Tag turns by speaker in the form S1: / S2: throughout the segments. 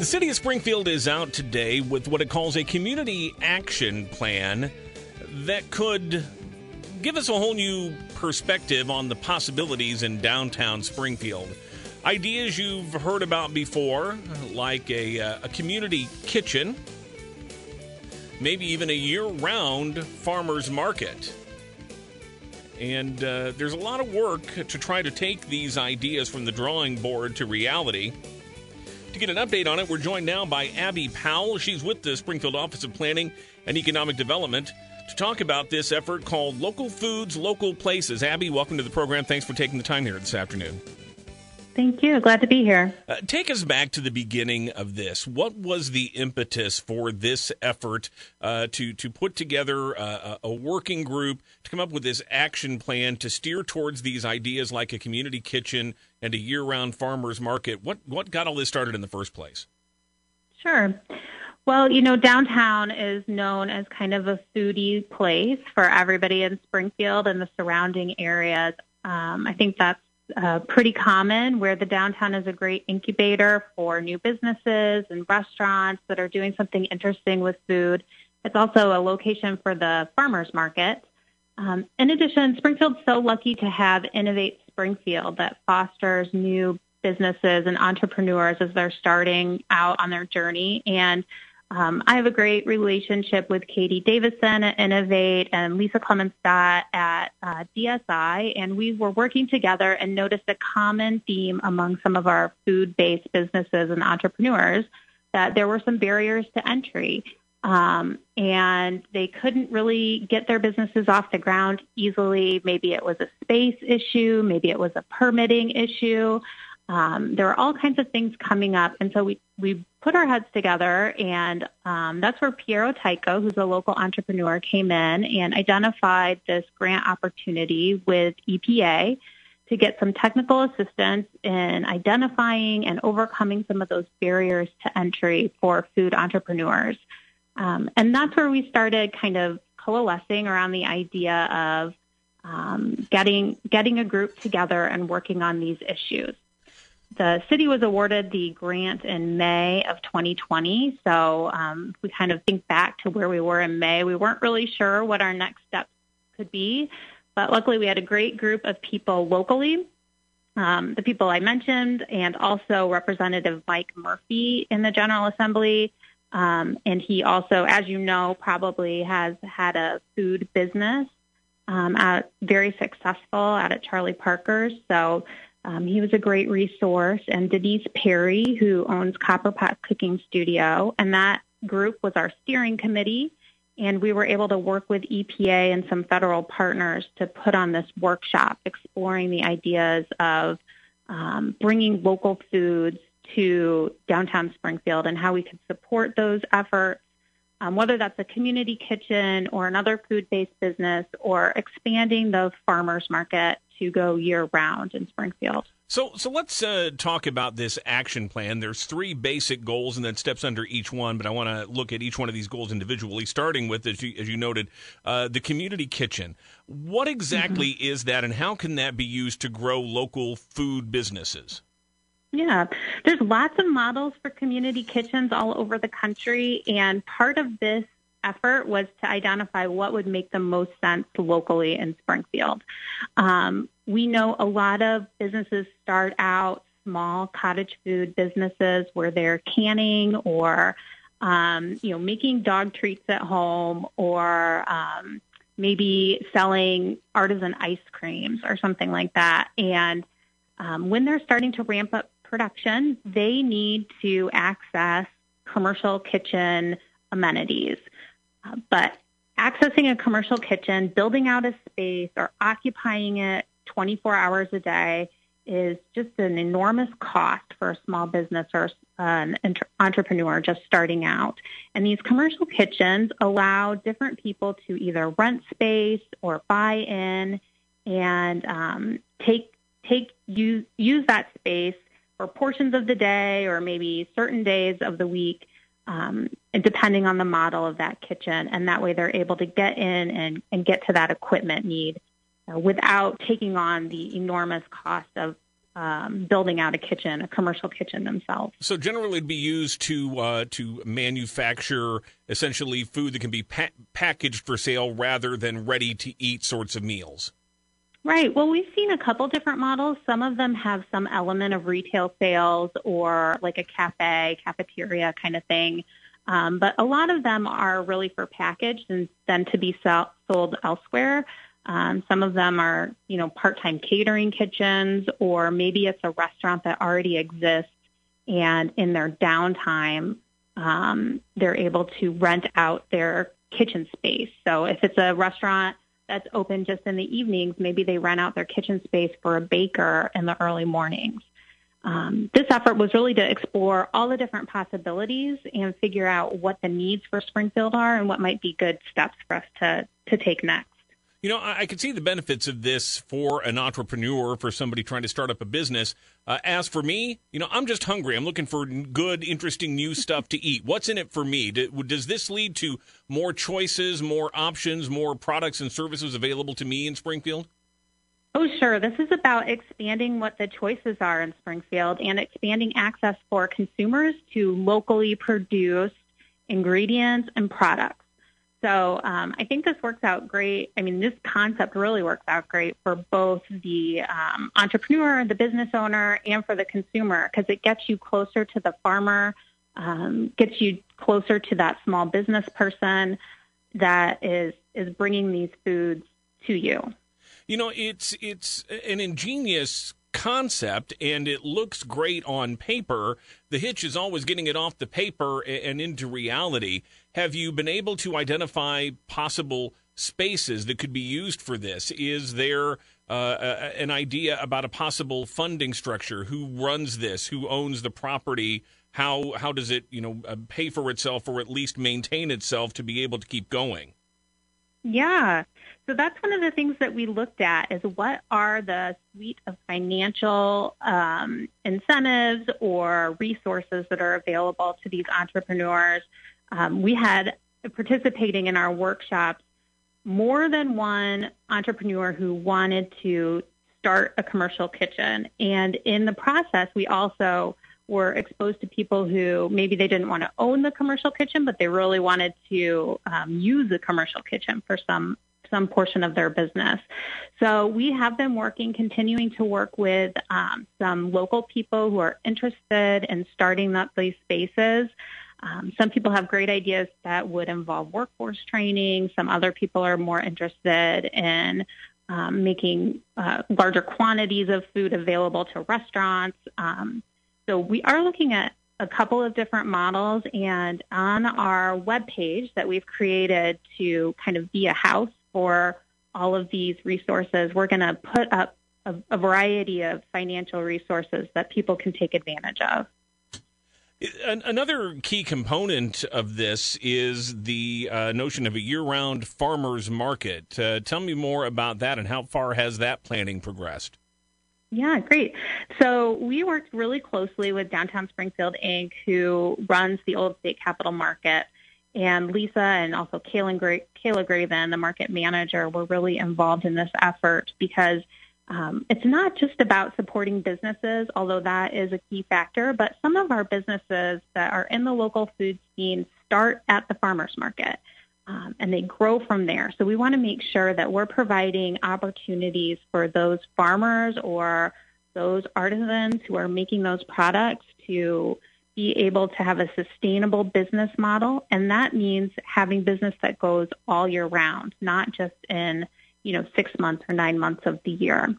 S1: The city of Springfield is out today with what it calls a community action plan that could give us a whole new perspective on the possibilities in downtown Springfield. Ideas you've heard about before, like a, uh, a community kitchen, maybe even a year round farmer's market. And uh, there's a lot of work to try to take these ideas from the drawing board to reality. To get an update on it, we're joined now by Abby Powell. She's with the Springfield Office of Planning and Economic Development to talk about this effort called Local Foods, Local Places. Abby, welcome to the program. Thanks for taking the time here this afternoon.
S2: Thank you. Glad to be here.
S1: Uh, take us back to the beginning of this. What was the impetus for this effort uh, to to put together uh, a working group to come up with this action plan to steer towards these ideas like a community kitchen and a year-round farmers market? What what got all this started in the first place?
S2: Sure. Well, you know, downtown is known as kind of a foodie place for everybody in Springfield and the surrounding areas. Um, I think that's uh, pretty common where the downtown is a great incubator for new businesses and restaurants that are doing something interesting with food. It's also a location for the farmers market. Um, in addition, Springfield's so lucky to have Innovate Springfield that fosters new businesses and entrepreneurs as they're starting out on their journey. And um, I have a great relationship with Katie Davison at Innovate and Lisa Clemens-Stott at uh, DSI, and we were working together and noticed a common theme among some of our food-based businesses and entrepreneurs that there were some barriers to entry. Um, and they couldn't really get their businesses off the ground easily. Maybe it was a space issue, maybe it was a permitting issue. Um, there were all kinds of things coming up, and so we we put our heads together, and um, that's where Piero Tycho, who's a local entrepreneur, came in and identified this grant opportunity with EPA to get some technical assistance in identifying and overcoming some of those barriers to entry for food entrepreneurs. Um, and that's where we started kind of coalescing around the idea of um, getting getting a group together and working on these issues the city was awarded the grant in May of 2020. So um, we kind of think back to where we were in May. We weren't really sure what our next steps could be, but luckily we had a great group of people locally. Um, the people I mentioned, and also Representative Mike Murphy in the General Assembly. Um, and he also, as you know, probably has had a food business um, at, very successful out at Charlie Parker's. So um, he was a great resource. And Denise Perry, who owns Copperpot Cooking Studio, and that group was our steering committee. And we were able to work with EPA and some federal partners to put on this workshop exploring the ideas of um, bringing local foods to downtown Springfield and how we could support those efforts, um, whether that's a community kitchen or another food-based business or expanding the farmers market to go year round in Springfield.
S1: So, so let's uh, talk about this action plan. There's three basic goals, and then steps under each one. But I want to look at each one of these goals individually, starting with, as you, as you noted, uh, the community kitchen. What exactly mm-hmm. is that, and how can that be used to grow local food businesses?
S2: Yeah, there's lots of models for community kitchens all over the country, and part of this effort was to identify what would make the most sense locally in Springfield. Um, we know a lot of businesses start out small cottage food businesses where they're canning or um, you know making dog treats at home or um, maybe selling artisan ice creams or something like that. And um, when they're starting to ramp up production, they need to access commercial kitchen amenities. Uh, but accessing a commercial kitchen, building out a space, or occupying it 24 hours a day is just an enormous cost for a small business or an entrepreneur just starting out. And these commercial kitchens allow different people to either rent space or buy in and um, take take use use that space for portions of the day or maybe certain days of the week um, depending on the model of that kitchen. And that way they're able to get in and, and get to that equipment need uh, without taking on the enormous cost of um, building out a kitchen, a commercial kitchen themselves.
S1: So generally, it'd be used to uh, to manufacture essentially food that can be pa- packaged for sale rather than ready to eat sorts of meals.
S2: Right. Well, we've seen a couple different models. Some of them have some element of retail sales or like a cafe, cafeteria kind of thing. Um, but a lot of them are really for packaged and then to be sell- sold elsewhere. Um, some of them are, you know, part-time catering kitchens, or maybe it's a restaurant that already exists, and in their downtime, um, they're able to rent out their kitchen space. So if it's a restaurant that's open just in the evenings, maybe they rent out their kitchen space for a baker in the early mornings. Um, this effort was really to explore all the different possibilities and figure out what the needs for Springfield are and what might be good steps for us to, to take next.
S1: You know, I, I can see the benefits of this for an entrepreneur, for somebody trying to start up a business. Uh, as for me, you know, I'm just hungry. I'm looking for good, interesting, new stuff to eat. What's in it for me? does this lead to more choices, more options, more products and services available to me in Springfield?
S2: Oh, sure. This is about expanding what the choices are in Springfield and expanding access for consumers to locally produced ingredients and products. So um, I think this works out great. I mean, this concept really works out great for both the um, entrepreneur, the business owner, and for the consumer because it gets you closer to the farmer, um, gets you closer to that small business person that is is bringing these foods to you.
S1: You know, it's it's an ingenious concept and it looks great on paper. The hitch is always getting it off the paper and into reality. Have you been able to identify possible spaces that could be used for this? Is there uh, an idea about a possible funding structure? Who runs this? Who owns the property? How how does it you know uh, pay for itself or at least maintain itself to be able to keep going?
S2: Yeah. So that's one of the things that we looked at is what are the suite of financial um, incentives or resources that are available to these entrepreneurs. Um, we had participating in our workshops more than one entrepreneur who wanted to start a commercial kitchen. And in the process, we also were exposed to people who maybe they didn't want to own the commercial kitchen, but they really wanted to um, use the commercial kitchen for some some portion of their business. So we have been working, continuing to work with um, some local people who are interested in starting up these spaces. Um, some people have great ideas that would involve workforce training. Some other people are more interested in um, making uh, larger quantities of food available to restaurants. Um, so we are looking at a couple of different models and on our web page that we've created to kind of be a house for all of these resources, we're going to put up a, a, variety of financial resources that people can take advantage of.
S1: Another key component of this is the uh, notion of a year round farmers market. Uh, tell me more about that and how far has that planning progressed?
S2: Yeah, great. So we worked really closely with Downtown Springfield Inc., who runs the Old State Capitol Market. And Lisa and also Kayla, Gra- Kayla Graven, the market manager, were really involved in this effort because um, it's not just about supporting businesses, although that is a key factor, but some of our businesses that are in the local food scene start at the farmers market. Um, and they grow from there. So we want to make sure that we're providing opportunities for those farmers or those artisans who are making those products to be able to have a sustainable business model. And that means having business that goes all year round, not just in, you know, six months or nine months of the year.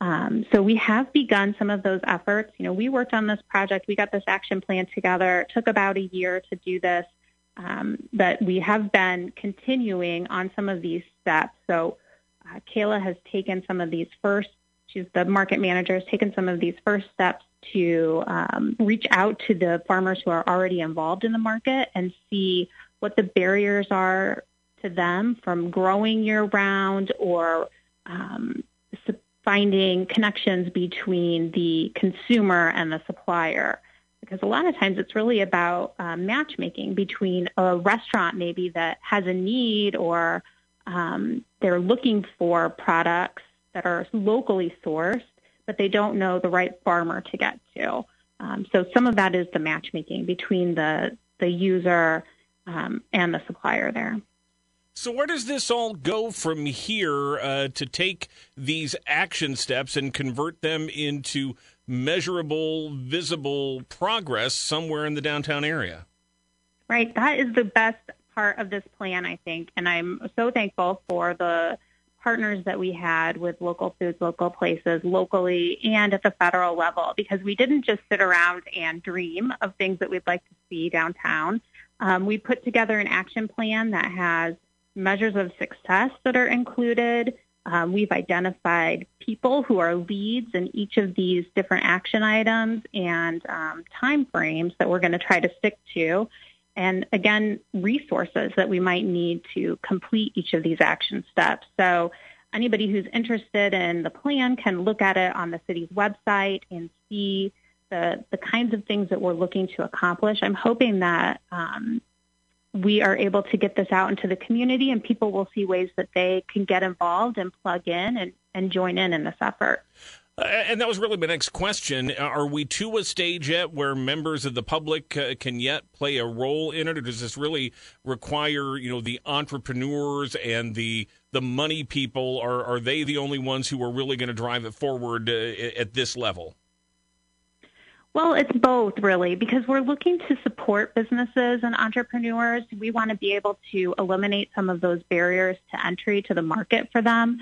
S2: Um, so we have begun some of those efforts. You know, we worked on this project. We got this action plan together. It took about a year to do this. Um, but we have been continuing on some of these steps. So uh, Kayla has taken some of these first, she's the market manager, has taken some of these first steps to um, reach out to the farmers who are already involved in the market and see what the barriers are to them from growing year round or um, finding connections between the consumer and the supplier. Because a lot of times it's really about uh, matchmaking between a restaurant maybe that has a need or um, they're looking for products that are locally sourced but they don't know the right farmer to get to. Um, so some of that is the matchmaking between the the user um, and the supplier there.
S1: So where does this all go from here uh, to take these action steps and convert them into measurable, visible progress somewhere in the downtown area?
S2: Right. That is the best part of this plan, I think, and I'm so thankful for the partners that we had with local foods, local places, locally and at the federal level, because we didn't just sit around and dream of things that we'd like to see downtown. Um, we put together an action plan that has measures of success that are included. Um, we've identified people who are leads in each of these different action items and um, time frames that we're going to try to stick to. And again, resources that we might need to complete each of these action steps. So anybody who's interested in the plan can look at it on the city's website and see the, the kinds of things that we're looking to accomplish. I'm hoping that um, we are able to get this out into the community and people will see ways that they can get involved and plug in and, and join in in this effort.
S1: Uh, and that was really my next question. Are we to a stage yet where members of the public uh, can yet play a role in it, or does this really require, you know, the entrepreneurs and the the money people? Are are they the only ones who are really going to drive it forward uh, at this level?
S2: Well, it's both really because we're looking to support businesses and entrepreneurs. We want to be able to eliminate some of those barriers to entry to the market for them.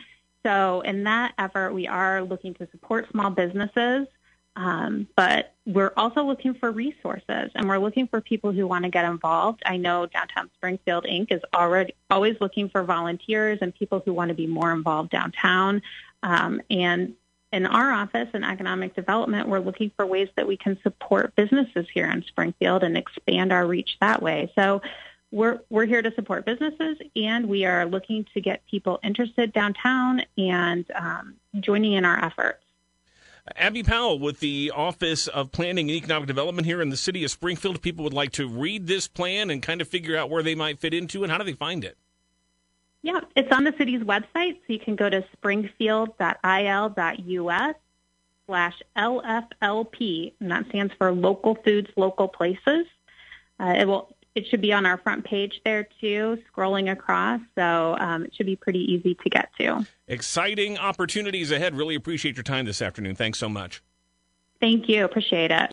S2: So in that effort, we are looking to support small businesses, um, but we're also looking for resources and we're looking for people who want to get involved. I know Downtown Springfield Inc. is already always looking for volunteers and people who want to be more involved downtown. Um, and in our office in economic development, we're looking for ways that we can support businesses here in Springfield and expand our reach that way. So we're we're here to support businesses, and we are looking to get people interested downtown and um, joining in our efforts.
S1: Abby Powell with the Office of Planning and Economic Development here in the city of Springfield. If people would like to read this plan and kind of figure out where they might fit into and how do they find it?
S2: Yeah, it's on the city's website, so you can go to springfield.il.us slash LFLP, and that stands for Local Foods, Local Places. Uh, it will. It should be on our front page there too, scrolling across. So um, it should be pretty easy to get to.
S1: Exciting opportunities ahead. Really appreciate your time this afternoon. Thanks so much.
S2: Thank you. Appreciate it.